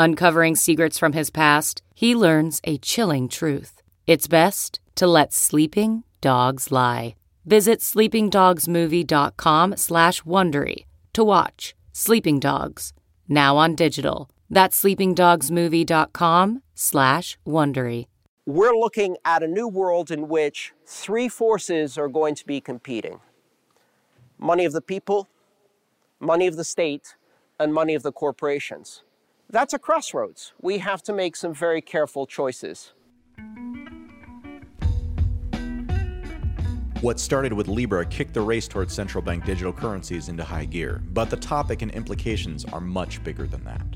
Uncovering secrets from his past, he learns a chilling truth. It's best to let sleeping dogs lie. Visit sleepingdogsmovie.com slash Wondery to watch Sleeping Dogs, now on digital. That's sleepingdogsmovie.com slash Wondery. We're looking at a new world in which three forces are going to be competing. Money of the people, money of the state, and money of the corporations. That's a crossroads. We have to make some very careful choices. What started with Libra kicked the race towards central bank digital currencies into high gear, but the topic and implications are much bigger than that.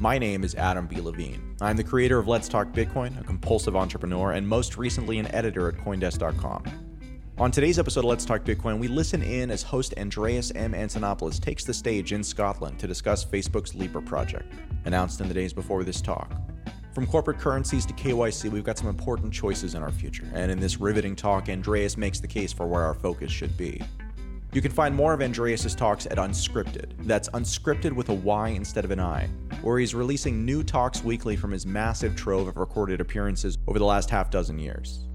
My name is Adam B. Levine. I'm the creator of Let's Talk Bitcoin, a compulsive entrepreneur, and most recently an editor at Coindesk.com. On today's episode of Let's Talk Bitcoin, we listen in as host Andreas M. Antonopoulos takes the stage in Scotland to discuss Facebook's Libra project, announced in the days before this talk. From corporate currencies to KYC, we've got some important choices in our future, and in this riveting talk, Andreas makes the case for where our focus should be. You can find more of Andreas' talks at Unscrypted. That's Unscrypted with a Y instead of an I, where he's releasing new talks weekly from his massive trove of recorded appearances over the last half dozen years.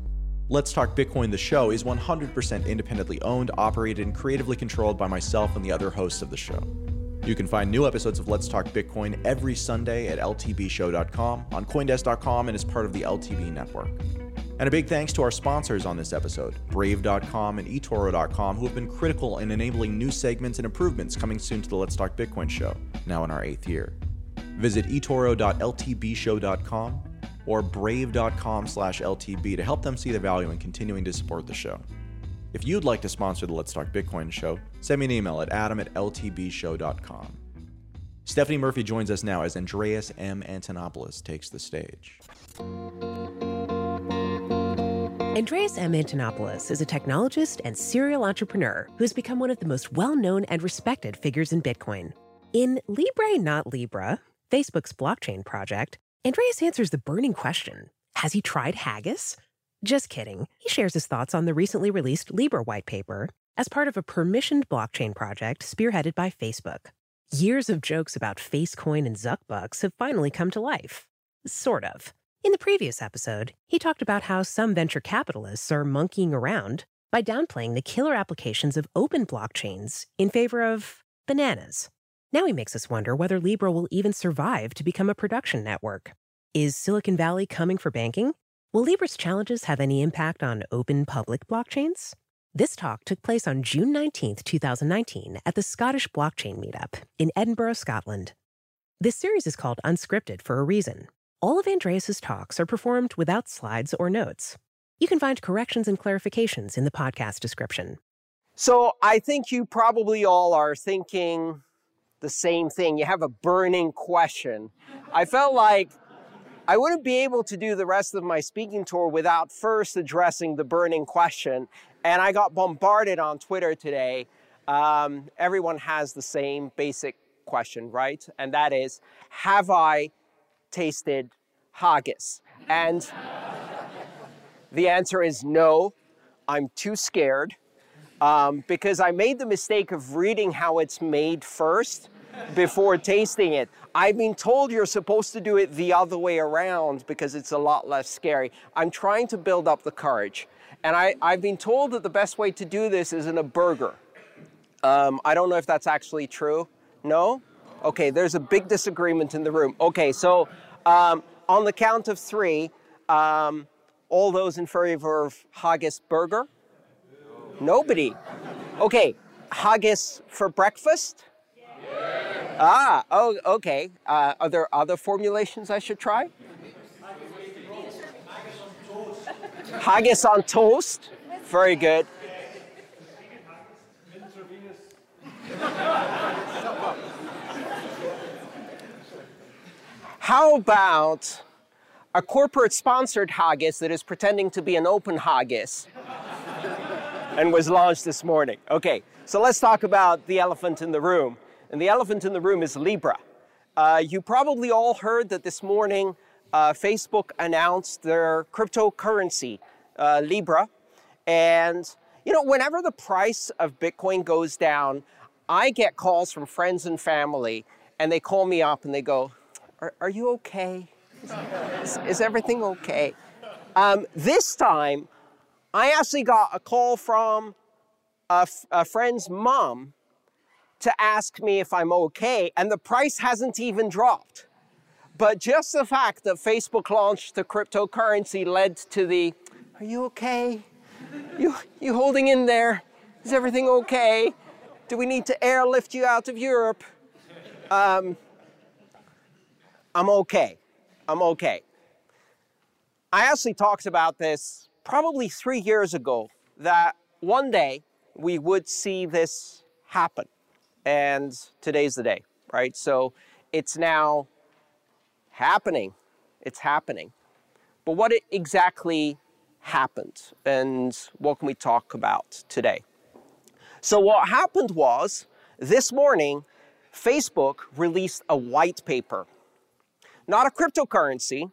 Let's Talk Bitcoin, the show, is 100% independently owned, operated, and creatively controlled by myself and the other hosts of the show. You can find new episodes of Let's Talk Bitcoin every Sunday at ltbshow.com, on Coindesk.com, and as part of the LTB network. And a big thanks to our sponsors on this episode, Brave.com and eToro.com, who have been critical in enabling new segments and improvements coming soon to the Let's Talk Bitcoin show, now in our eighth year. Visit etoro.ltbshow.com or brave.com slash LTB to help them see the value in continuing to support the show. If you'd like to sponsor the Let's Talk Bitcoin show, send me an email at adam at ltbshow.com. Stephanie Murphy joins us now as Andreas M. Antonopoulos takes the stage. Andreas M. Antonopoulos is a technologist and serial entrepreneur who has become one of the most well known and respected figures in Bitcoin. In Libre Not Libra, Facebook's blockchain project, Andreas answers the burning question Has he tried Haggis? Just kidding. He shares his thoughts on the recently released Libra white paper as part of a permissioned blockchain project spearheaded by Facebook. Years of jokes about Facecoin and Zuckbucks have finally come to life. Sort of. In the previous episode, he talked about how some venture capitalists are monkeying around by downplaying the killer applications of open blockchains in favor of bananas. Now he makes us wonder whether Libra will even survive to become a production network. Is Silicon Valley coming for banking? Will Libra's challenges have any impact on open public blockchains? This talk took place on June 19, 2019, at the Scottish Blockchain Meetup in Edinburgh, Scotland. This series is called Unscripted for a reason. All of Andreas's talks are performed without slides or notes. You can find corrections and clarifications in the podcast description. So I think you probably all are thinking the same thing. You have a burning question. I felt like I wouldn't be able to do the rest of my speaking tour without first addressing the burning question. And I got bombarded on Twitter today. Um, everyone has the same basic question, right? And that is Have I tasted haggis? And the answer is no. I'm too scared um, because I made the mistake of reading how it's made first before tasting it. I've been told you're supposed to do it the other way around because it's a lot less scary. I'm trying to build up the courage. And I, I've been told that the best way to do this is in a burger. Um, I don't know if that's actually true. No? Okay, there's a big disagreement in the room. Okay, so um, on the count of three, Um, all those in favor of haggis burger? Nobody. Okay, haggis for breakfast? Ah, oh, okay. Uh, are there other formulations I should try? Haggis on toast. Very good. How about a corporate sponsored haggis that is pretending to be an open haggis and was launched this morning? Okay, so let's talk about the elephant in the room. And the elephant in the room is Libra. Uh, you probably all heard that this morning uh, Facebook announced their cryptocurrency, uh, Libra. And, you know, whenever the price of Bitcoin goes down, I get calls from friends and family, and they call me up and they go, Are, are you okay? Is, is, everything okay? Um, this time, I actually got a call from a, a friend's mom to ask me if I'm okay, and the price hasn't even dropped. But just the fact that Facebook launched the cryptocurrency led to the, are you okay? You, you holding in there? Is everything okay? Do we need to airlift you out of Europe? Um, I'm okay. I'm okay. I actually talked about this probably three years ago that one day we would see this happen. And today's the day, right? So it's now happening. It's happening. But what exactly happened and what can we talk about today? So, what happened was this morning, Facebook released a white paper. Not a cryptocurrency,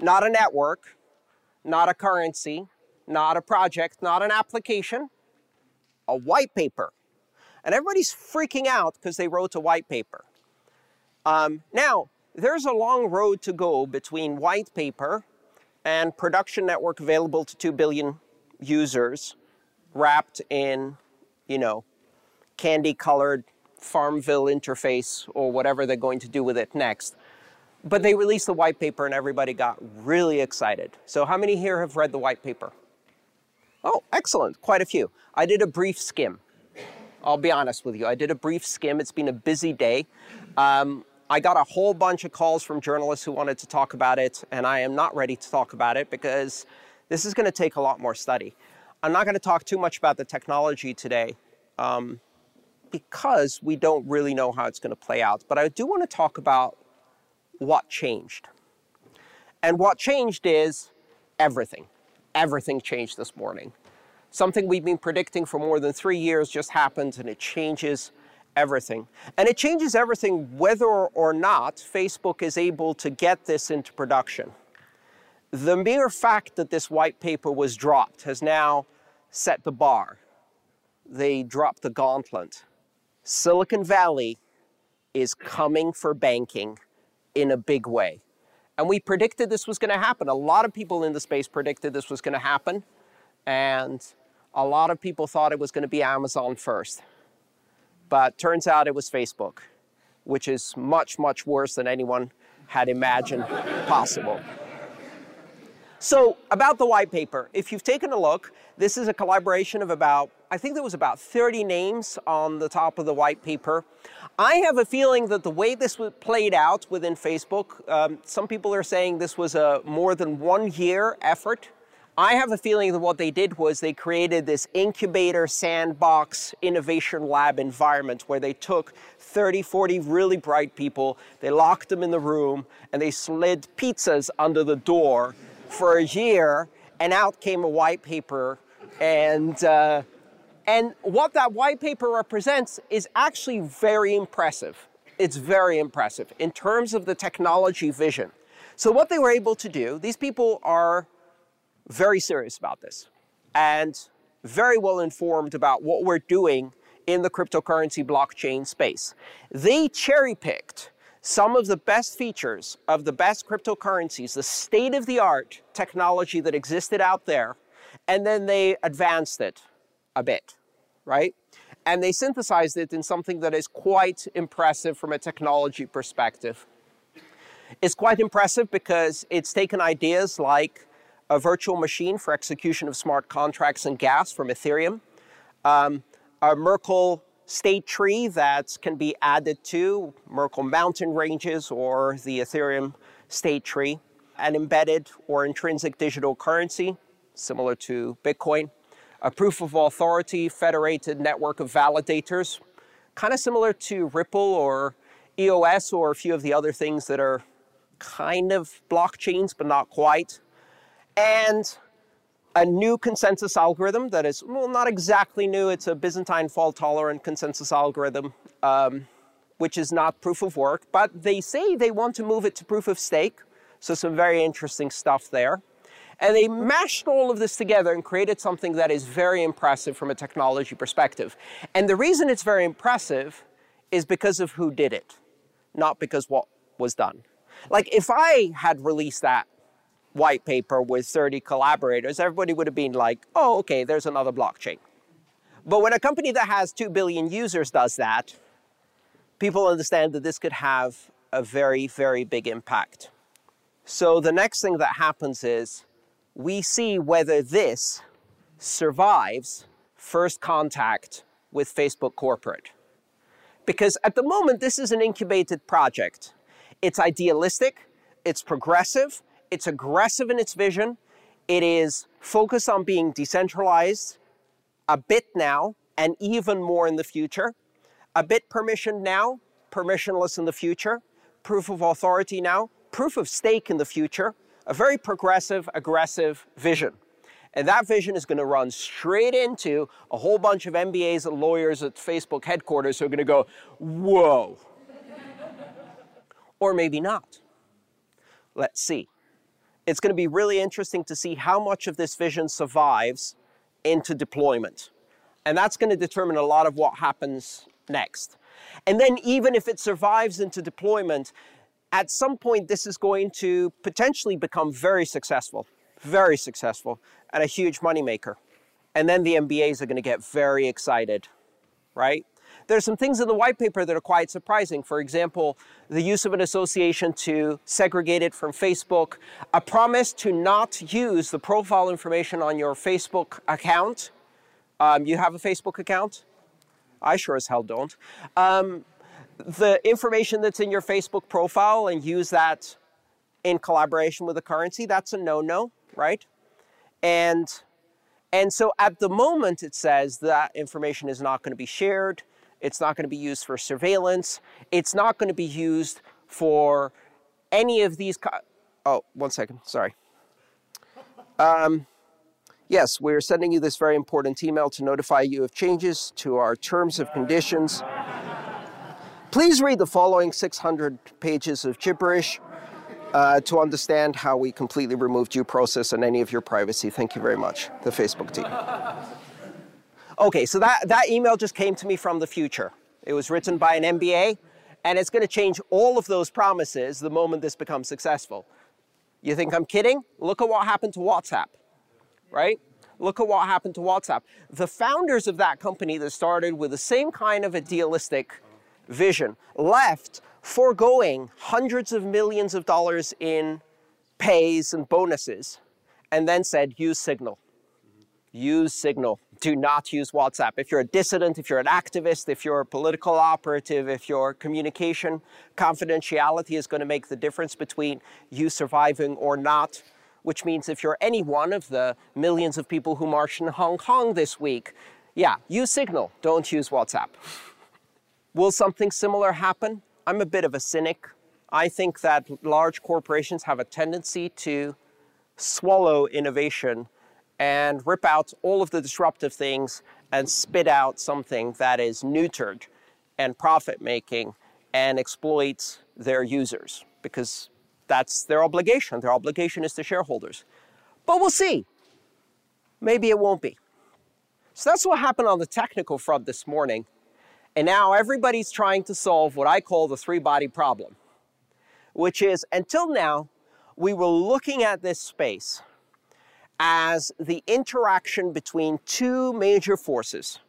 not a network, not a currency, not a project, not an application, a white paper. And everybody's freaking out because they wrote a white paper. Um, now, there's a long road to go between white paper and production network available to 2 billion users wrapped in, you know, candy colored Farmville interface or whatever they're going to do with it next. But they released the white paper and everybody got really excited. So, how many here have read the white paper? Oh, excellent, quite a few. I did a brief skim. I'll be honest with you. I did a brief skim. It's been a busy day. Um, I got a whole bunch of calls from journalists who wanted to talk about it, and I am not ready to talk about it because this is going to take a lot more study. I'm not going to talk too much about the technology today um, because we don't really know how it's going to play out. But I do want to talk about what changed. And what changed is everything. Everything changed this morning. Something we've been predicting for more than three years just happened and it changes everything. And it changes everything whether or not Facebook is able to get this into production. The mere fact that this white paper was dropped has now set the bar. They dropped the gauntlet. Silicon Valley is coming for banking in a big way. And we predicted this was going to happen. A lot of people in the space predicted this was going to happen. And a lot of people thought it was going to be Amazon first. But turns out it was Facebook, which is much, much worse than anyone had imagined possible. So, about the white paper, if you've taken a look, this is a collaboration of about, I think there was about 30 names on the top of the white paper. I have a feeling that the way this played out within Facebook, um, some people are saying this was a more than one year effort I have a feeling that what they did was they created this incubator sandbox innovation lab environment where they took 30, 40 really bright people, they locked them in the room, and they slid pizzas under the door for a year, and out came a white paper. And, uh, and what that white paper represents is actually very impressive. It's very impressive in terms of the technology vision. So, what they were able to do, these people are very serious about this and very well informed about what we're doing in the cryptocurrency blockchain space. They cherry picked some of the best features of the best cryptocurrencies, the state of the art technology that existed out there, and then they advanced it a bit, right? And they synthesized it in something that is quite impressive from a technology perspective. It's quite impressive because it's taken ideas like a virtual machine for execution of smart contracts and gas from Ethereum, um, a Merkle state tree that can be added to Merkle mountain ranges or the Ethereum state tree, an embedded or intrinsic digital currency similar to Bitcoin, a proof of authority federated network of validators, kind of similar to Ripple or EOS or a few of the other things that are kind of blockchains but not quite, and a new consensus algorithm that is, well, not exactly new, it's a Byzantine fault tolerant consensus algorithm, um, which is not proof of work, but they say they want to move it to proof of stake. So, some very interesting stuff there. And they mashed all of this together and created something that is very impressive from a technology perspective. And the reason it's very impressive is because of who did it, not because what was done. Like if I had released that white paper with 30 collaborators, everybody would have been like, oh, okay, there's another blockchain. But when a company that has 2 billion users does that, people understand that this could have a very, very big impact. So the next thing that happens is we see whether this survives first contact with Facebook corporate. Because at the moment, this is an incubated project. It's idealistic, it's progressive, it's aggressive in its vision, it is focused on being decentralized a bit now and even more in the future, a bit permissioned now, permissionless in the future, proof of authority now, proof of stake in the future, a very progressive, aggressive vision. And that vision is going to run straight into a whole bunch of MBAs and lawyers at Facebook headquarters who are going to go, whoa. or maybe not. Let's see. It's going to be really interesting to see how much of this vision survives into deployment. And that's going to determine a lot of what happens next. And then, even if it survives into deployment, at some point, this is going to potentially become very successful, very successful, and a huge moneymaker. And then the MBAs are going to get very excited, right? There's some things in the white paper that are quite surprising. For example, the use of an association to segregate it from Facebook, a promise to not use the profile information on your Facebook account. Um, you have a Facebook account? I sure as hell don't. Um, the information that's in your Facebook profile and use that in collaboration with a currency, that's a no-no, right? And and so at the moment it says that information is not going to be shared, it's not going to be used for surveillance, it's not going to be used for any of these Oh, one second, sorry. Um, yes, we're sending you this very important email to notify you of changes to our terms of conditions. Please read the following 600 pages of gibberish uh, to understand how we completely remove due process and any of your privacy. Thank you very much, the Facebook team. Okay, so that, that email just came to me from the future. It was written by an MBA, and it's going to change all of those promises the moment this becomes successful. You think I'm kidding? Look at what happened to WhatsApp, right? Look at what happened to WhatsApp. The founders of that company that started with the same kind of idealistic vision, left foregoing hundreds of millions of dollars in pays and bonuses, and then said, use Signal. Use Signal. Do not use WhatsApp. If you're a dissident, if you're an activist, if you're a political operative, if your communication confidentiality is going to make the difference between you surviving or not, which means if you're any one of the millions of people who marched in Hong Kong this week, yeah, use Signal. Don't use WhatsApp. Will something similar happen? I'm a bit of a cynic. I think that large corporations have a tendency to swallow innovation and rip out all of the disruptive things and spit out something that is neutered and profit making and exploits their users because that's their obligation. Their obligation is to shareholders. But we'll see. Maybe it won't be. So that's what happened on the technical front this morning. And now everybody's trying to solve what I call the three body problem, which is until now, we were looking at this space as the interaction between two major forces.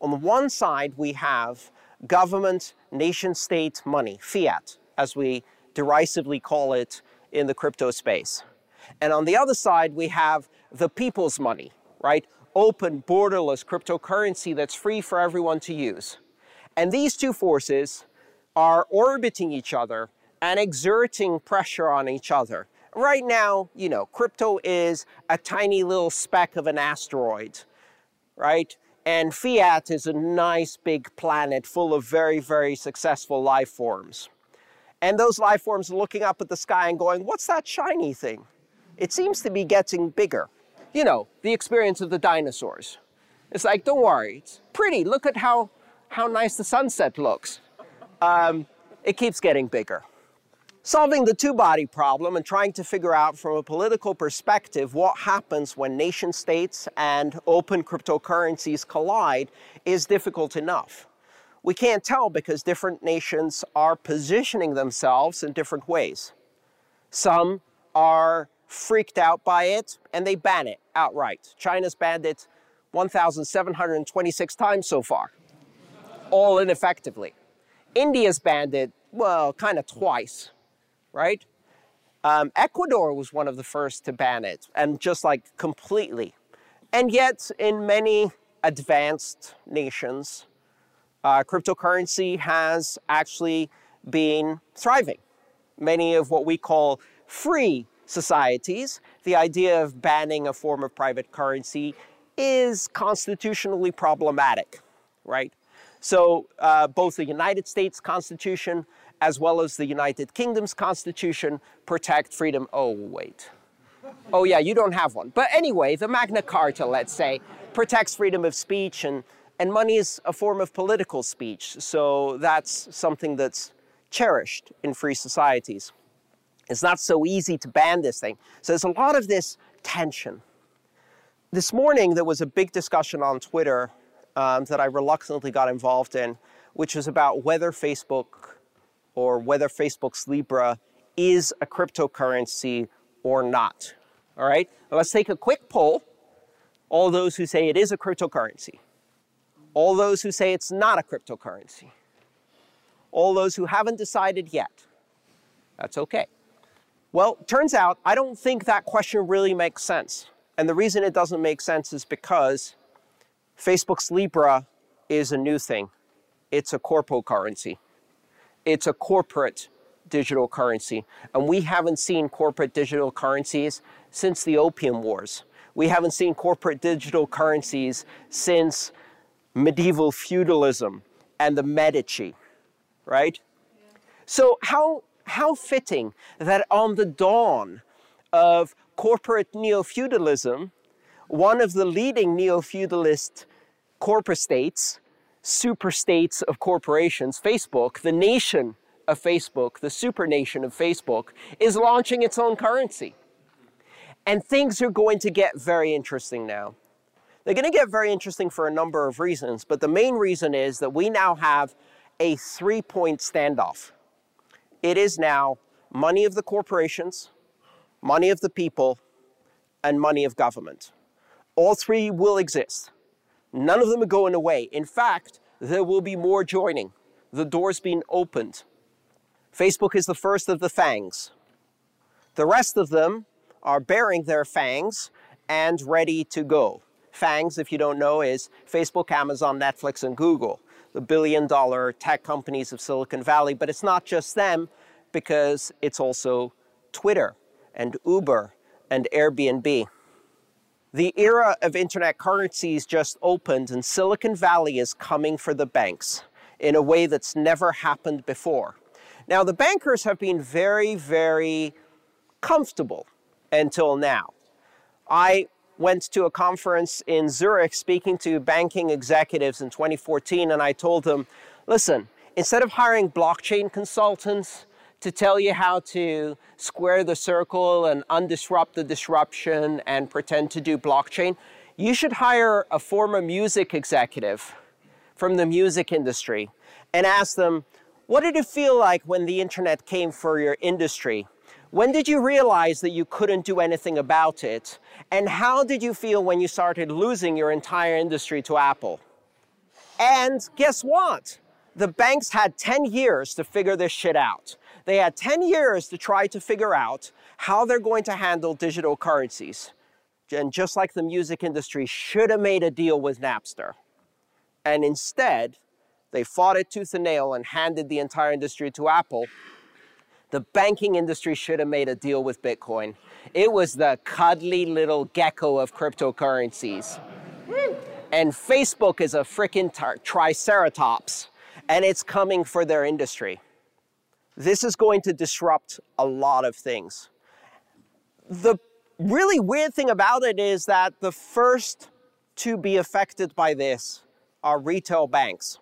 On the one side, we have government, nation state money, fiat, as we derisively call it in the crypto space. And on the other side, we have the people's money, right? Open, borderless cryptocurrency that's free for everyone to use. And these two forces are orbiting each other and exerting pressure on each other. Right now, you know, crypto is a tiny little speck of an asteroid, right? And fiat is a nice big planet full of very, very successful life forms. And those life forms are looking up at the sky and going, What's that shiny thing? It seems to be getting bigger. You know, the experience of the dinosaurs. It's like, don't worry, it's pretty. Look at how, how nice the sunset looks. Um, it keeps getting bigger. Solving the two body problem and trying to figure out from a political perspective what happens when nation states and open cryptocurrencies collide is difficult enough. We can't tell because different nations are positioning themselves in different ways. Some are freaked out by it and they ban it outright. China's banned it 1,726 times so far, all ineffectively. India's banned it, well, kind of twice, right? Um, Ecuador was one of the first to ban it, and just like completely. And yet, in many advanced nations, uh, cryptocurrency has actually been thriving. Many of what we call free societies, the idea of banning a form of private currency is constitutionally problematic, right? So uh, both the United States Constitution as well as the United Kingdom's Constitution protect freedom. Oh, wait. Oh, yeah, you don't have one. But anyway, the Magna Carta, let's say, protects freedom of speech, and, and money is a form of political speech. So that's something that's cherished in free societies. It's not so easy to ban this thing. So there's a lot of this tension. This morning, there was a big discussion on Twitter um, that I reluctantly got involved in, which was about whether Facebook or whether Facebook's Libra is a cryptocurrency or not. All right, now let's take a quick poll. All those who say it is a cryptocurrency, all those who say it's not a cryptocurrency, all those who haven't decided yet. That's okay. Well, turns out I don't think that question really makes sense. And the reason it doesn't make sense is because Facebook's Libra is a new thing. It's a corpo currency. It's a corporate digital currency. And we haven't seen corporate digital currencies since the Opium Wars. We haven't seen corporate digital currencies since medieval feudalism and the Medici, right? So, how, how fitting that on the dawn of corporate neo feudalism, one of the leading neo feudalist corporate states super states of corporations, Facebook, the nation of Facebook, the super nation of Facebook, is launching its own currency. And things are going to get very interesting now. They're going to get very interesting for a number of reasons, but the main reason is that we now have a three point standoff. It is now money of the corporations, money of the people, and money of government. All three will exist. None of them are going away. In fact, there will be more joining. The door's been opened. Facebook is the first of the fangs. The rest of them are bearing their fangs and ready to go. FANGs, if you don't know, is Facebook, Amazon, Netflix, and Google, the billion dollar tech companies of Silicon Valley. But it's not just them because it's also Twitter and Uber and Airbnb. The era of internet currencies just opened, and Silicon Valley is coming for the banks in a way that's never happened before. Now, the bankers have been very, very comfortable until now. I went to a conference in Zurich speaking to banking executives in 2014, and I told them, listen, instead of hiring blockchain consultants, to tell you how to square the circle and undisrupt the disruption and pretend to do blockchain, you should hire a former music executive from the music industry and ask them, what did it feel like when the internet came for your industry? When did you realize that you couldn't do anything about it? And how did you feel when you started losing your entire industry to Apple? And guess what? The banks had 10 years to figure this shit out. They had 10 years to try to figure out how they're going to handle digital currencies. And just like the music industry should have made a deal with Napster. And instead, they fought it tooth and nail and handed the entire industry to Apple. The banking industry should have made a deal with Bitcoin. It was the cuddly little gecko of cryptocurrencies. And Facebook is a freaking triceratops, and it's coming for their industry. This is going to disrupt a lot of things. The really weird thing about it is that the first to be affected by this are retail banks.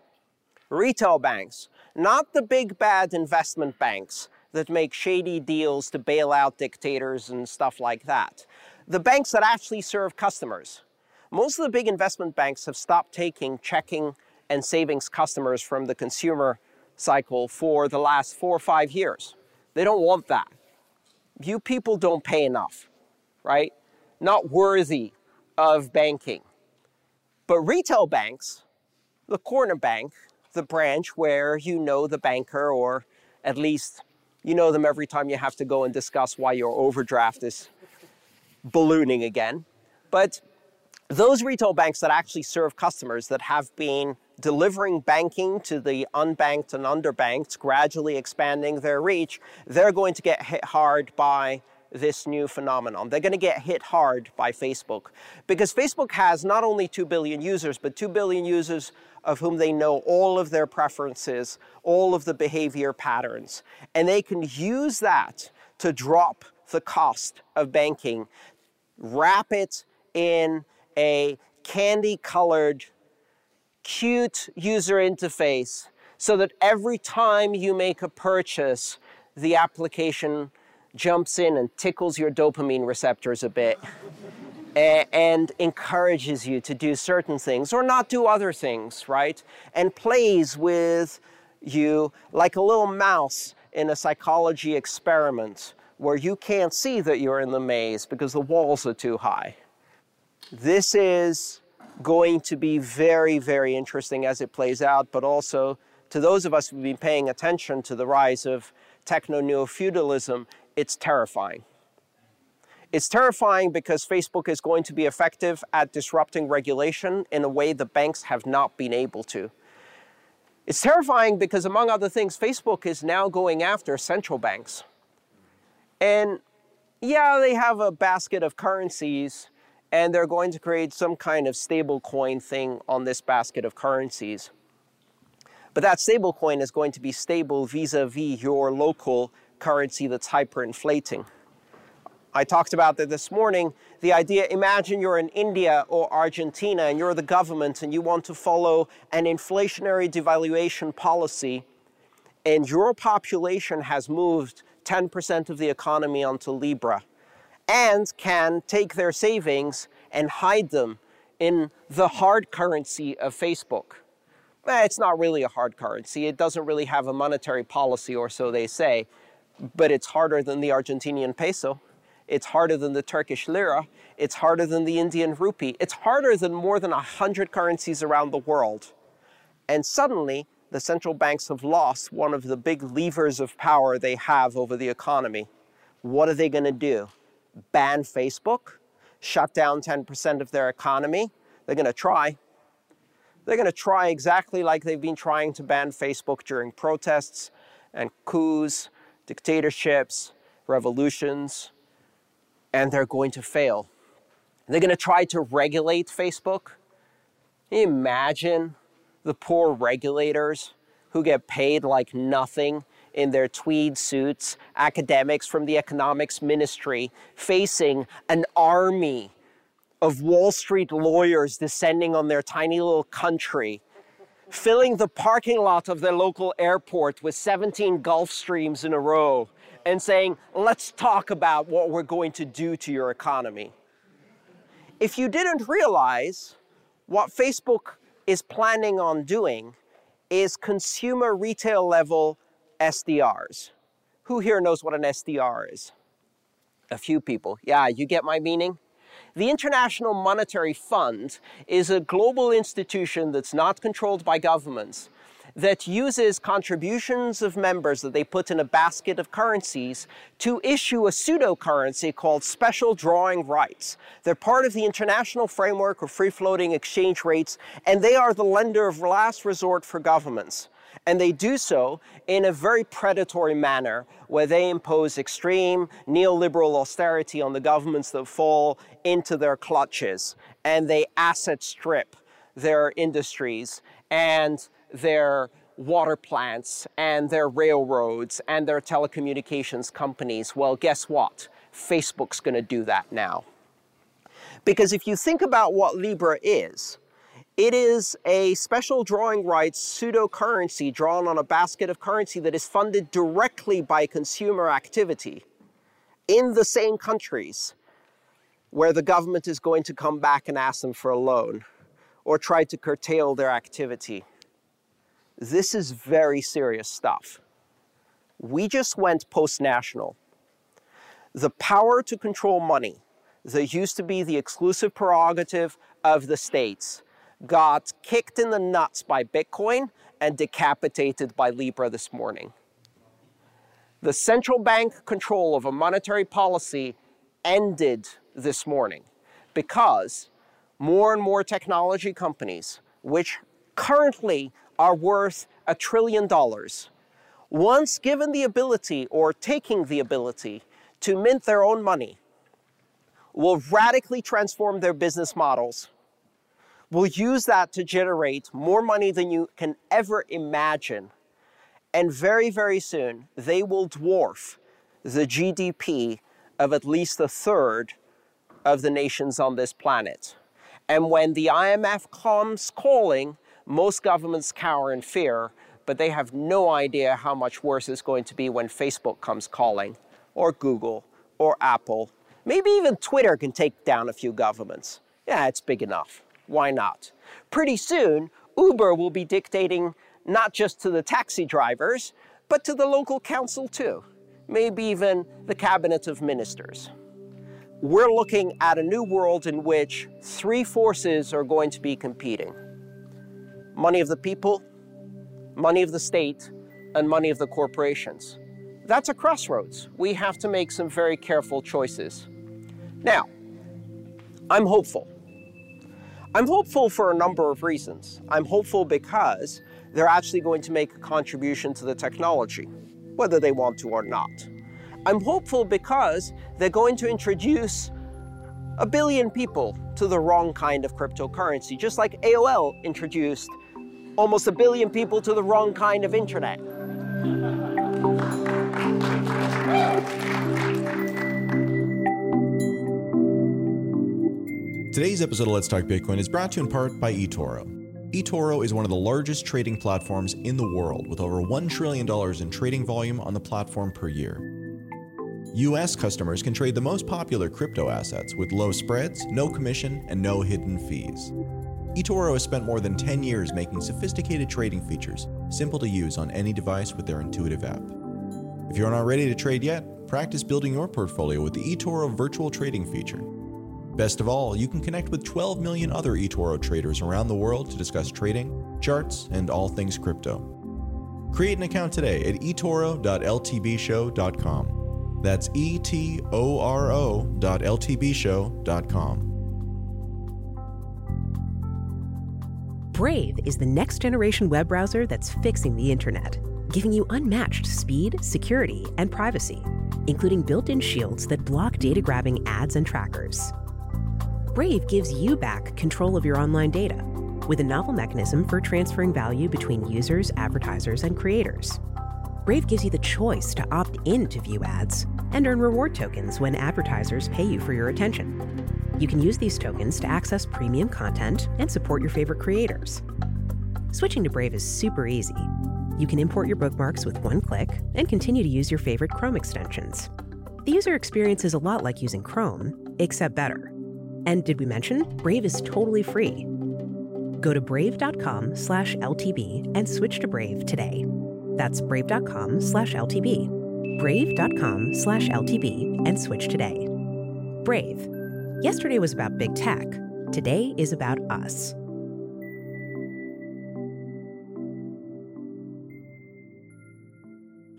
Retail banks, not the big bad investment banks that make shady deals to bail out dictators and stuff like that. The banks that actually serve customers. Most of the big investment banks have stopped taking checking and savings customers from the consumer cycle for the last four or five years. They don't want that. You people don't pay enough, right? Not worthy of banking. But retail banks, the corner bank, the branch where you know the banker or at least you know them every time you have to go and discuss why your overdraft is ballooning again. But those retail banks that actually serve customers that have been delivering banking to the unbanked and underbanked, gradually expanding their reach, they're going to get hit hard by this new phenomenon. They're going to get hit hard by Facebook because Facebook has not only 2 billion users, but 2 billion users of whom they know all of their preferences, all of the behavior patterns. And they can use that to drop the cost of banking, wrap it in a candy colored, cute user interface so that every time you make a purchase, the application jumps in and tickles your dopamine receptors a bit and encourages you to do certain things or not do other things, right? And plays with you like a little mouse in a psychology experiment where you can't see that you're in the maze because the walls are too high. This is going to be very, very interesting as it plays out, but also to those of us who've been paying attention to the rise of techno neo feudalism, it's terrifying. It's terrifying because Facebook is going to be effective at disrupting regulation in a way the banks have not been able to. It's terrifying because, among other things, Facebook is now going after central banks. And yeah, they have a basket of currencies, and they're going to create some kind of stable coin thing on this basket of currencies. But that stable coin is going to be stable vis a vis your local currency that's hyperinflating. I talked about that this morning. The idea imagine you're in India or Argentina and you're the government and you want to follow an inflationary devaluation policy, and your population has moved 10% of the economy onto Libra and can take their savings and hide them in the hard currency of Facebook. Eh, it's not really a hard currency. It doesn't really have a monetary policy, or so they say, but it's harder than the Argentinian peso. It's harder than the Turkish lira. It's harder than the Indian rupee. It's harder than more than 100 currencies around the world. And suddenly, the central banks have lost one of the big levers of power they have over the economy. What are they going to do? Ban Facebook? Shut down 10% of their economy? They're going to try. They're going to try exactly like they've been trying to ban Facebook during protests and coups, dictatorships, revolutions and they're going to fail. They're going to try to regulate Facebook. Imagine the poor regulators who get paid like nothing in their tweed suits, academics from the economics ministry, facing an army of Wall Street lawyers descending on their tiny little country, filling the parking lot of their local airport with 17 Gulfstreams in a row, and saying, let's talk about what we're going to do to your economy. If you didn't realize what Facebook is planning on doing is consumer retail level SDRs. Who here knows what an SDR is? A few people. Yeah, you get my meaning? The International Monetary Fund is a global institution that's not controlled by governments that uses contributions of members that they put in a basket of currencies to issue a pseudo-currency called special drawing rights. They're part of the international framework of free-floating exchange rates, and they are the lender of last resort for governments. And they do so in a very predatory manner where they impose extreme neoliberal austerity on the governments that fall into their clutches and they asset strip their industries and their water plants and their railroads and their telecommunications companies. Well, guess what? Facebook's going to do that now. Because if you think about what Libra is, it is a special drawing rights pseudo currency drawn on a basket of currency that is funded directly by consumer activity in the same countries where the government is going to come back and ask them for a loan or try to curtail their activity. This is very serious stuff. We just went post national. The power to control money that used to be the exclusive prerogative of the states got kicked in the nuts by Bitcoin and decapitated by Libra this morning. The central bank control of a monetary policy ended this morning because more and more technology companies, which currently are worth a trillion dollars, once given the ability or taking the ability to mint their own money, will radically transform their business models will use that to generate more money than you can ever imagine. And very, very soon, they will dwarf the GDP of at least a third of the nations on this planet. And when the IMF comes calling, most governments cower in fear, but they have no idea how much worse it's going to be when Facebook comes calling, or Google, or Apple. Maybe even Twitter can take down a few governments. Yeah, it's big enough. Why not? Pretty soon, Uber will be dictating not just to the taxi drivers, but to the local council too, maybe even the cabinet of ministers. We're looking at a new world in which three forces are going to be competing money of the people, money of the state, and money of the corporations. That's a crossroads. We have to make some very careful choices. Now, I'm hopeful. I'm hopeful for a number of reasons. I'm hopeful because they're actually going to make a contribution to the technology, whether they want to or not. I'm hopeful because they're going to introduce a billion people to the wrong kind of cryptocurrency, just like AOL introduced almost a billion people to the wrong kind of internet. Today's episode of Let's Talk Bitcoin is brought to you in part by eToro. eToro is one of the largest trading platforms in the world with over $1 trillion in trading volume on the platform per year. US customers can trade the most popular crypto assets with low spreads, no commission, and no hidden fees. eToro has spent more than 10 years making sophisticated trading features simple to use on any device with their intuitive app. If you're not ready to trade yet, practice building your portfolio with the eToro virtual trading feature. Best of all, you can connect with 12 million other eToro traders around the world to discuss trading, charts, and all things crypto. Create an account today at etoro.ltbshow.com. That's E T O R O.ltbshow.com. Brave is the next generation web browser that's fixing the internet, giving you unmatched speed, security, and privacy, including built in shields that block data grabbing ads and trackers. Brave gives you back control of your online data with a novel mechanism for transferring value between users, advertisers, and creators. Brave gives you the choice to opt in to view ads and earn reward tokens when advertisers pay you for your attention. You can use these tokens to access premium content and support your favorite creators. Switching to Brave is super easy. You can import your bookmarks with one click and continue to use your favorite Chrome extensions. The user experience is a lot like using Chrome, except better. And did we mention Brave is totally free? Go to brave.com slash LTB and switch to Brave today. That's brave.com slash LTB. Brave.com slash LTB and switch today. Brave. Yesterday was about big tech. Today is about us.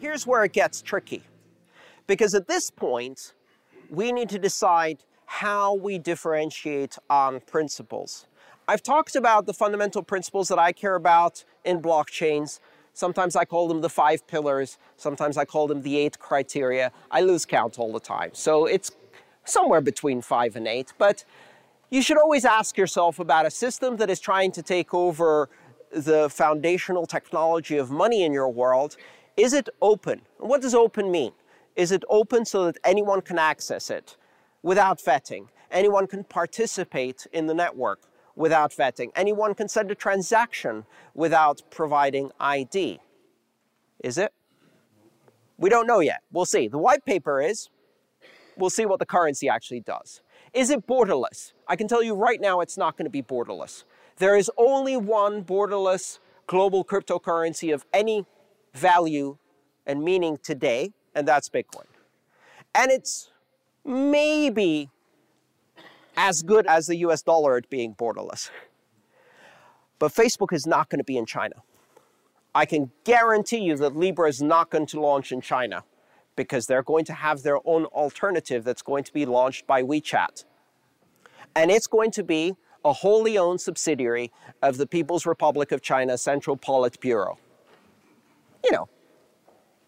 here's where it gets tricky. Because at this point, we need to decide how we differentiate on principles. I've talked about the fundamental principles that I care about in blockchains. Sometimes I call them the five pillars, sometimes I call them the eight criteria. I lose count all the time. So it's somewhere between five and eight. But you should always ask yourself about a system that is trying to take over the foundational technology of money in your world. Is it open? What does open mean? Is it open so that anyone can access it without vetting? Anyone can participate in the network without vetting. Anyone can send a transaction without providing ID. Is it? We don't know yet. We'll see. The white paper is. We'll see what the currency actually does. Is it borderless? I can tell you right now it's not going to be borderless. There is only one borderless global cryptocurrency of any value and meaning today, and that's Bitcoin. And it's maybe as good as the US dollar at being borderless. But Facebook is not going to be in China. I can guarantee you that Libra is not going to launch in China because they're going to have their own alternative that's going to be launched by WeChat. And it's going to be a wholly owned subsidiary of the People's Republic of China Central Politburo. You know,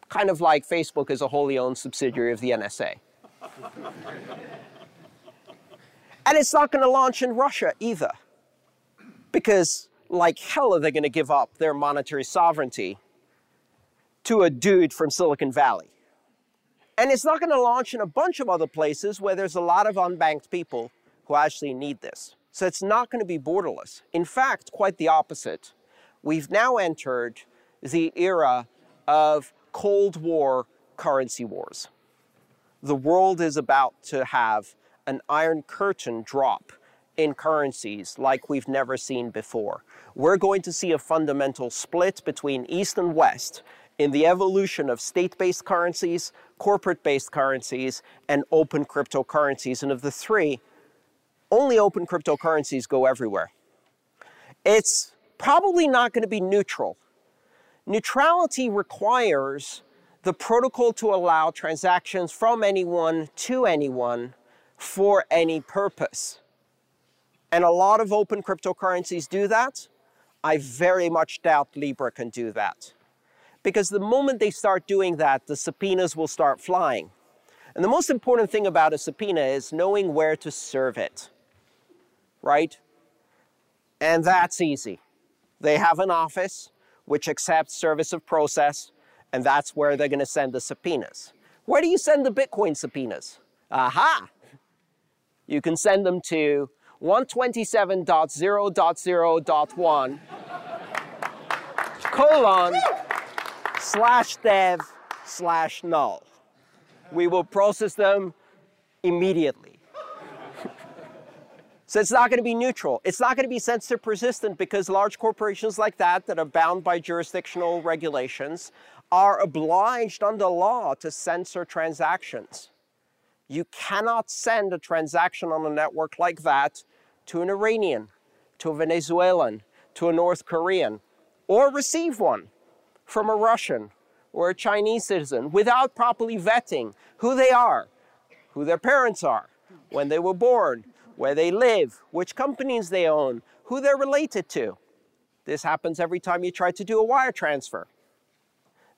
kind of like Facebook is a wholly owned subsidiary of the NSA. And it's not going to launch in Russia either. Because, like hell, are they going to give up their monetary sovereignty to a dude from Silicon Valley? And it's not going to launch in a bunch of other places where there's a lot of unbanked people who actually need this. So it's not going to be borderless. In fact, quite the opposite. We've now entered the era of Cold War currency wars. The world is about to have an iron curtain drop in currencies like we've never seen before. We're going to see a fundamental split between East and West in the evolution of state-based currencies, corporate-based currencies, and open cryptocurrencies. And of the three, only open cryptocurrencies go everywhere. It's probably not going to be neutral. Neutrality requires the protocol to allow transactions from anyone to anyone for any purpose. And a lot of open cryptocurrencies do that. I very much doubt Libra can do that. Because the moment they start doing that, the subpoenas will start flying. And the most important thing about a subpoena is knowing where to serve it, right? And that's easy. They have an office which accepts service of process, and that's where they're going to send the subpoenas. Where do you send the Bitcoin subpoenas? Aha! you can send them to 127.0.0.1 colon slash dev slash null. We will process them immediately. so it's not going to be neutral. It's not going to be censorship resistant because large corporations like that that are bound by jurisdictional regulations are obliged under law to censor transactions. You cannot send a transaction on a network like that to an Iranian, to a Venezuelan, to a North Korean, or receive one from a Russian or a Chinese citizen without properly vetting who they are, who their parents are, when they were born, where they live, which companies they own, who they're related to. This happens every time you try to do a wire transfer.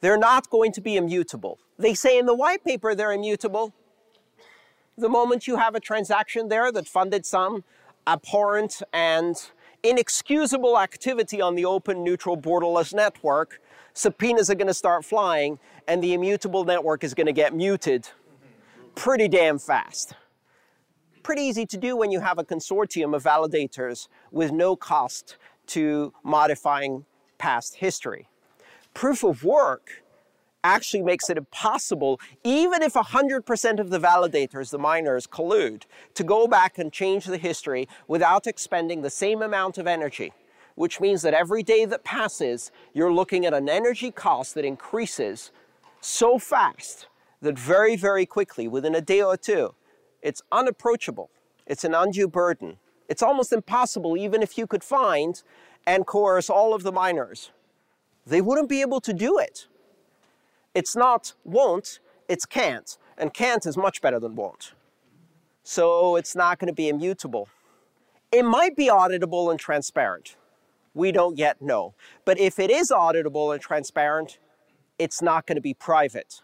They're not going to be immutable. They say in the white paper they're immutable, the moment you have a transaction there that funded some abhorrent and inexcusable activity on the open, neutral, borderless network, subpoenas are going to start flying and the immutable network is going to get muted pretty damn fast. Pretty easy to do when you have a consortium of validators with no cost to modifying past history. Proof of work actually makes it impossible, even if 100% of the validators, the miners, collude, to go back and change the history without expending the same amount of energy. Which means that every day that passes, you're looking at an energy cost that increases so fast that very, very quickly, within a day or two, it's unapproachable. It's an undue burden. It's almost impossible, even if you could find and coerce all of the miners. They wouldn't be able to do it It's not won't, it's can't. And can't is much better than won't. So it's not going to be immutable. It might be auditable and transparent. We don't yet know. But if it is auditable and transparent, it's not going to be private,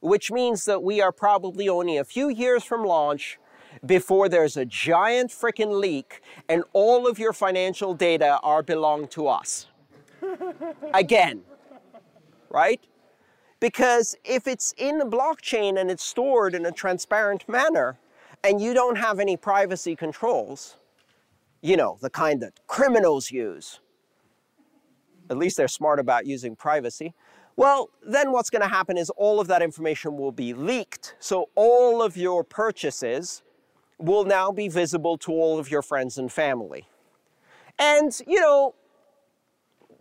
which means that we are probably only a few years from launch before there's a giant freaking leak and all of your financial data are belong to us. Again, right? Because if it's in the blockchain and it's stored in a transparent manner and you don't have any privacy controls, you know, the kind that criminals use, at least they're smart about using privacy, well, then what's going to happen is all of that information will be leaked. So all of your purchases will now be visible to all of your friends and family. And, you know,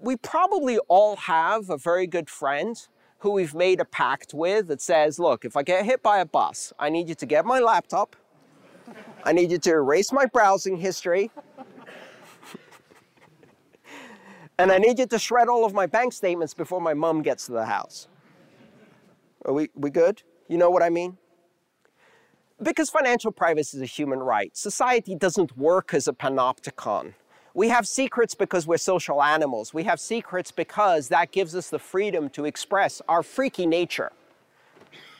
we probably all have a very good friend who we've made a pact with that says, look, if I get hit by a bus, I need you to get my laptop, I need you to erase my browsing history, and I need you to shred all of my bank statements before my mom gets to the house. Are we, we good? You know what I mean? Because financial privacy is a human right. Society doesn't work as a panopticon. We have secrets because we're social animals. We have secrets because that gives us the freedom to express our freaky nature.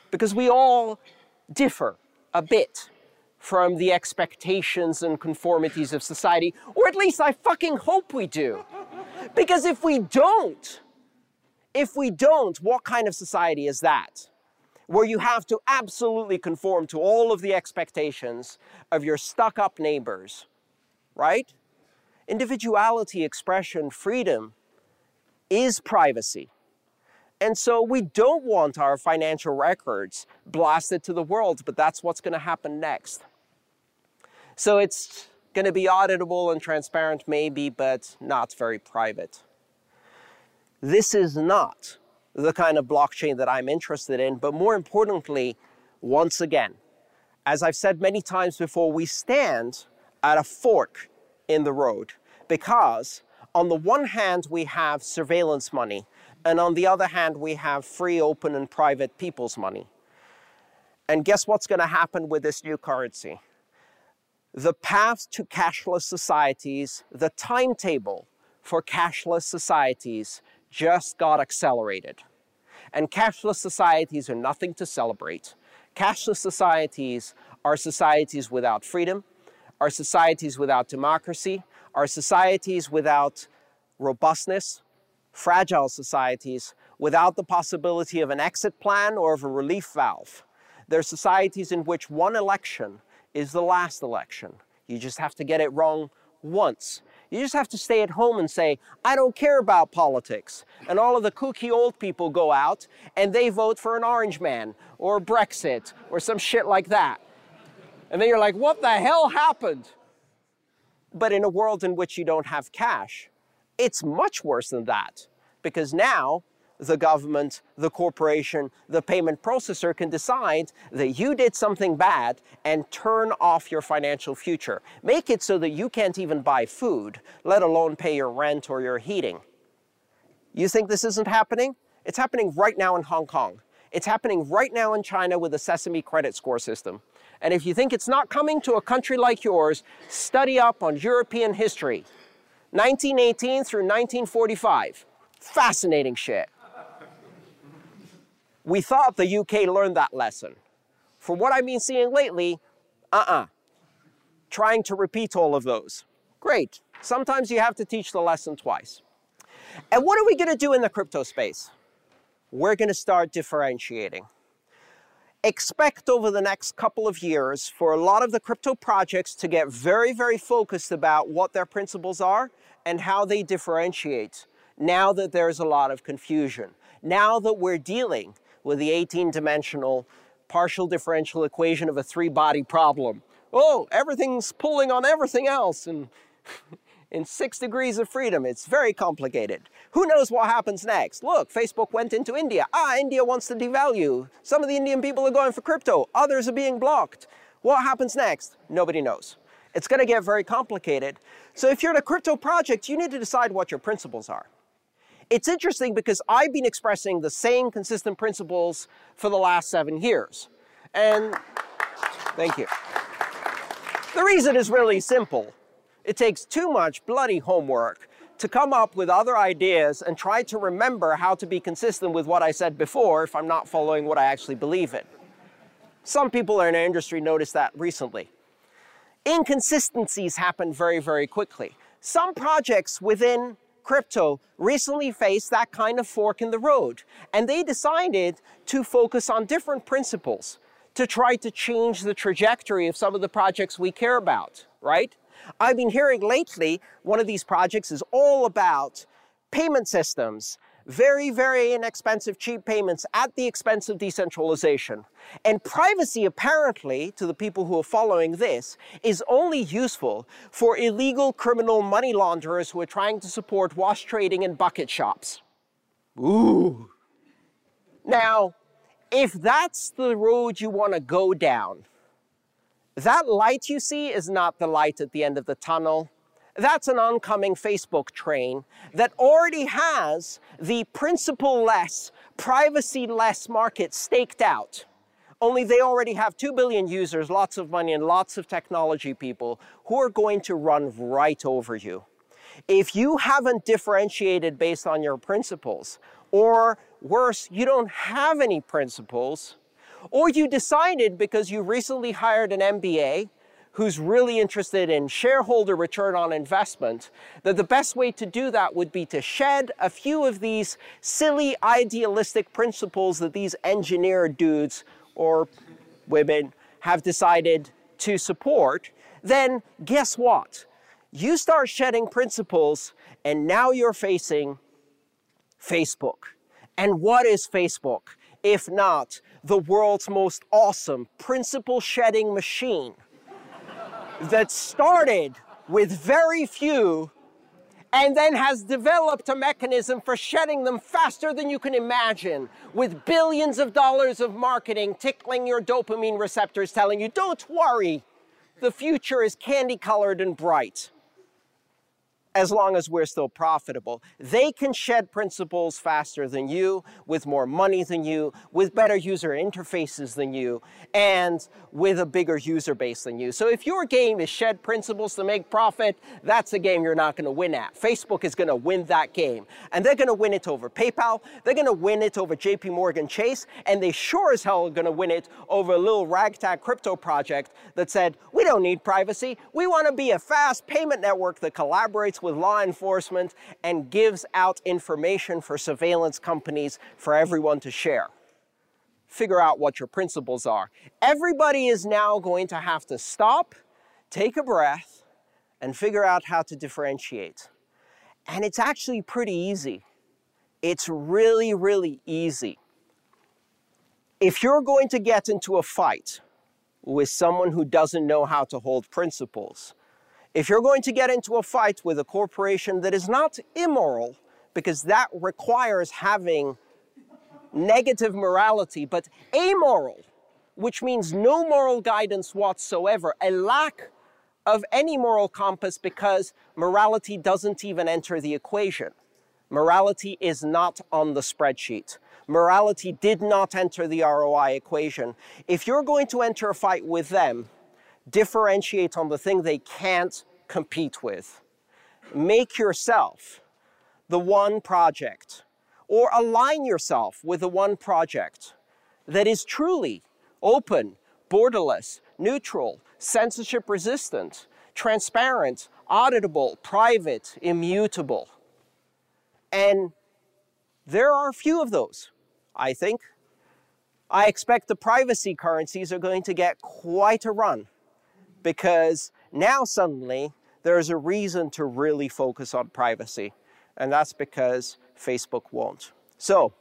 Because we all differ a bit from the expectations and conformities of society, or at least I fucking hope we do. Because if we don't, if we don't, what kind of society is that? Where you have to absolutely conform to all of the expectations of your stuck up neighbors, right? Individuality, expression, freedom is privacy. And so we don't want our financial records blasted to the world, but that's what's going to happen next. So it's going to be auditable and transparent, maybe, but not very private. This is not the kind of blockchain that I'm interested in, but more importantly, once again, as I've said many times before, we stand at a fork in the road because on the one hand we have surveillance money and on the other hand we have free, open and private people's money. And guess what's going to happen with this new currency? The path to cashless societies, the timetable for cashless societies just got accelerated. And cashless societies are nothing to celebrate. Cashless societies are societies without freedom, are societies without democracy, are societies without robustness, fragile societies without the possibility of an exit plan or of a relief valve. They're societies in which one election is the last election. You just have to get it wrong once. You just have to stay at home and say, I don't care about politics. And all of the kooky old people go out and they vote for an orange man or Brexit or some shit like that. And then you're like, what the hell happened? But in a world in which you don't have cash, it's much worse than that. Because now the government, the corporation, the payment processor can decide that you did something bad and turn off your financial future. Make it so that you can't even buy food, let alone pay your rent or your heating. You think this isn't happening? It's happening right now in Hong Kong. It's happening right now in China with the Sesame credit score system. And if you think it's not coming to a country like yours, study up on European history. 1918 through 1945. Fascinating shit. We thought the UK learned that lesson. From what I've been seeing lately, uh-uh. Trying to repeat all of those. Great. Sometimes you have to teach the lesson twice. And what are we going to do in the crypto space? We're going to start differentiating expect over the next couple of years for a lot of the crypto projects to get very, very focused about what their principles are and how they differentiate now that there's a lot of confusion. Now that we're dealing with the 18-dimensional partial differential equation of a three-body problem. Oh, everything's pulling on everything else and in six degrees of freedom. It's very complicated. Who knows what happens next? Look, Facebook went into India. Ah, India wants to devalue. Some of the Indian people are going for crypto. Others are being blocked. What happens next? Nobody knows. It's going to get very complicated. So if you're in a crypto project, you need to decide what your principles are. It's interesting because I've been expressing the same consistent principles for the last seven years. And thank you. The reason is really simple. It takes too much bloody homework to come up with other ideas and try to remember how to be consistent with what I said before if I'm not following what I actually believe in. Some people in our industry noticed that recently. Inconsistencies happen very, very quickly. Some projects within crypto recently faced that kind of fork in the road, and they decided to focus on different principles to try to change the trajectory of some of the projects we care about, right? I've been hearing lately one of these projects is all about payment systems, very, very inexpensive, cheap payments at the expense of decentralization. And privacy, apparently, to the people who are following this, is only useful for illegal criminal money launderers who are trying to support wash trading and bucket shops. Ooh. Now, if that's the road you want to go down, that light you see is not the light at the end of the tunnel. That's an oncoming Facebook train that already has the principle-less, privacy-less market staked out. Only they already have 2 billion users, lots of money, and lots of technology people who are going to run right over you. If you haven't differentiated based on your principles, or worse, you don't have any principles, or you decided because you recently hired an MBA who's really interested in shareholder return on investment, that the best way to do that would be to shed a few of these silly idealistic principles that these engineer dudes or women have decided to support, then guess what? You start shedding principles and now you're facing Facebook. And what is Facebook? If not the world's most awesome principle shedding machine that started with very few and then has developed a mechanism for shedding them faster than you can imagine, with billions of dollars of marketing tickling your dopamine receptors, telling you, don't worry, the future is candy colored and bright as long as we're still profitable. They can shed principles faster than you, with more money than you, with better user interfaces than you, and with a bigger user base than you. So if your game is shed principles to make profit, that's a game you're not going to win at. Facebook is going to win that game. And they're going to win it over PayPal, they're going to win it over JP Morgan Chase, and they sure as hell are going to win it over a little ragtag crypto project that said, we don't need privacy, we want to be a fast payment network that collaborates with law enforcement and gives out information for surveillance companies for everyone to share. Figure out what your principles are. Everybody is now going to have to stop, take a breath, and figure out how to differentiate. And it's actually pretty easy. It's really, really easy. If you're going to get into a fight with someone who doesn't know how to hold principles, if you're going to get into a fight with a corporation that is not immoral, because that requires having negative morality, but amoral, which means no moral guidance whatsoever, a lack of any moral compass because morality doesn't even enter the equation. Morality is not on the spreadsheet. Morality did not enter the ROI equation. If you're going to enter a fight with them, differentiate on the thing they can't compete with. Make yourself the one project or align yourself with the one project that is truly open, borderless, neutral, censorship resistant, transparent, auditable, private, immutable. And there are a few of those, I think. I expect the privacy currencies are going to get quite a run because now suddenly there's a reason to really focus on privacy, and that's because Facebook won't. So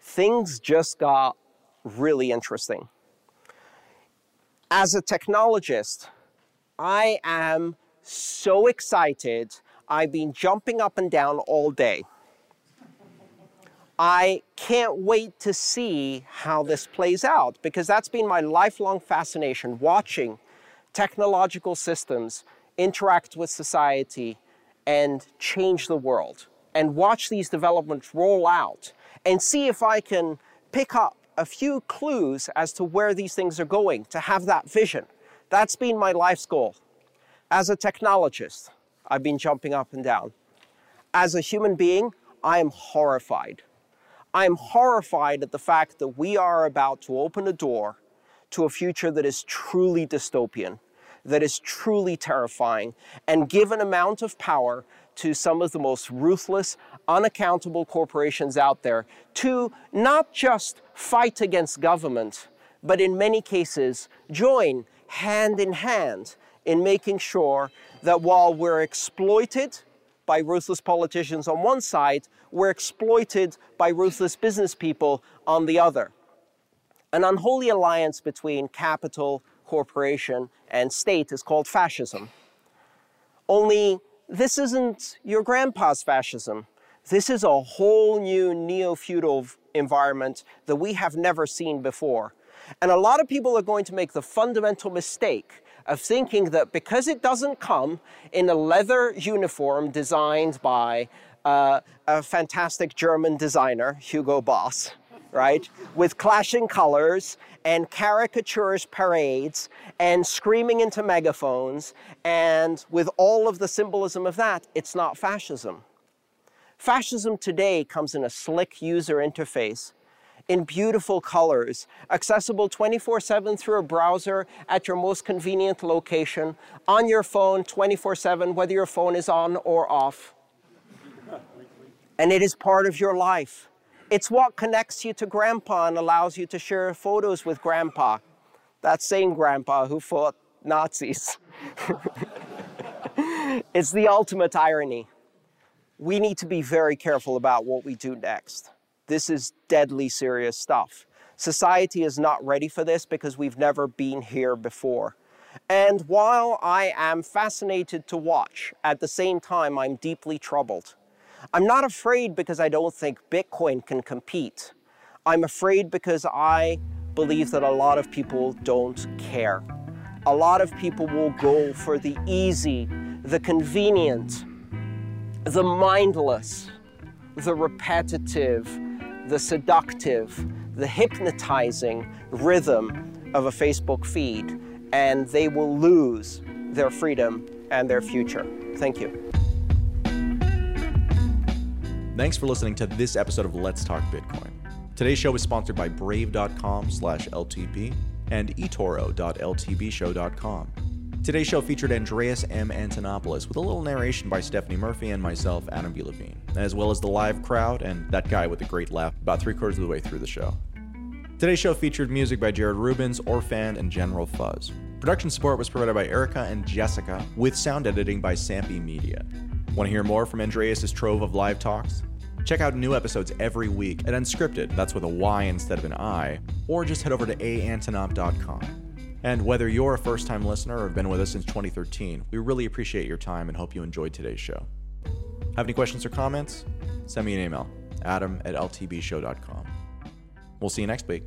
things just got really interesting. As a technologist, I am so excited. I've been jumping up and down all day. I can't wait to see how this plays out because that's been my lifelong fascination watching technological systems interact with society and change the world and watch these developments roll out and see if I can pick up a few clues as to where these things are going, to have that vision. That's been my life's goal. As a technologist, I've been jumping up and down. As a human being, I am horrified. I am horrified at the fact that we are about to open a door to a future that is truly dystopian, that is truly terrifying, and give an amount of power to some of the most ruthless, unaccountable corporations out there to not just fight against government, but in many cases join hand in hand in making sure that while we're exploited by ruthless politicians on one side, we're exploited by ruthless business people on the other. An unholy alliance between capital, corporation, and state is called fascism. Only this isn't your grandpa's fascism. This is a whole new neo feudal environment that we have never seen before. And a lot of people are going to make the fundamental mistake of thinking that because it doesn't come in a leather uniform designed by uh, a fantastic German designer, Hugo Boss, right? With clashing colors and caricaturish parades and screaming into megaphones and with all of the symbolism of that, it's not fascism. Fascism today comes in a slick user interface in beautiful colors, accessible 24 7 through a browser at your most convenient location, on your phone 24 7, whether your phone is on or off. And it is part of your life. It's what connects you to grandpa and allows you to share photos with grandpa. That same grandpa who fought Nazis. it's the ultimate irony. We need to be very careful about what we do next. This is deadly serious stuff. Society is not ready for this because we've never been here before. And while I am fascinated to watch, at the same time, I'm deeply troubled. I'm not afraid because I don't think Bitcoin can compete. I'm afraid because I believe that a lot of people don't care. A lot of people will go for the easy, the convenient, the mindless, the repetitive, the seductive, the hypnotizing rhythm of a Facebook feed, and they will lose their freedom and their future. Thank you. Thanks for listening to this episode of Let's Talk Bitcoin. Today's show is sponsored by Brave.com slash and eToro.ltbshow.com. Today's show featured Andreas M. Antonopoulos with a little narration by Stephanie Murphy and myself, Adam B. Levine, as well as the live crowd and that guy with the great laugh about three quarters of the way through the show. Today's show featured music by Jared Rubens, Orphan, and General Fuzz. Production support was provided by Erica and Jessica, with sound editing by Sampy Media. Want to hear more from Andreas' trove of live talks? Check out new episodes every week at Unscrypted, that's with a Y instead of an I, or just head over to aantonop.com. And whether you're a first time listener or have been with us since 2013, we really appreciate your time and hope you enjoyed today's show. Have any questions or comments? Send me an email, adam at ltbshow.com. We'll see you next week.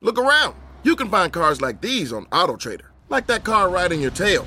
Look around. You can find cars like these on AutoTrader, like that car riding your tail.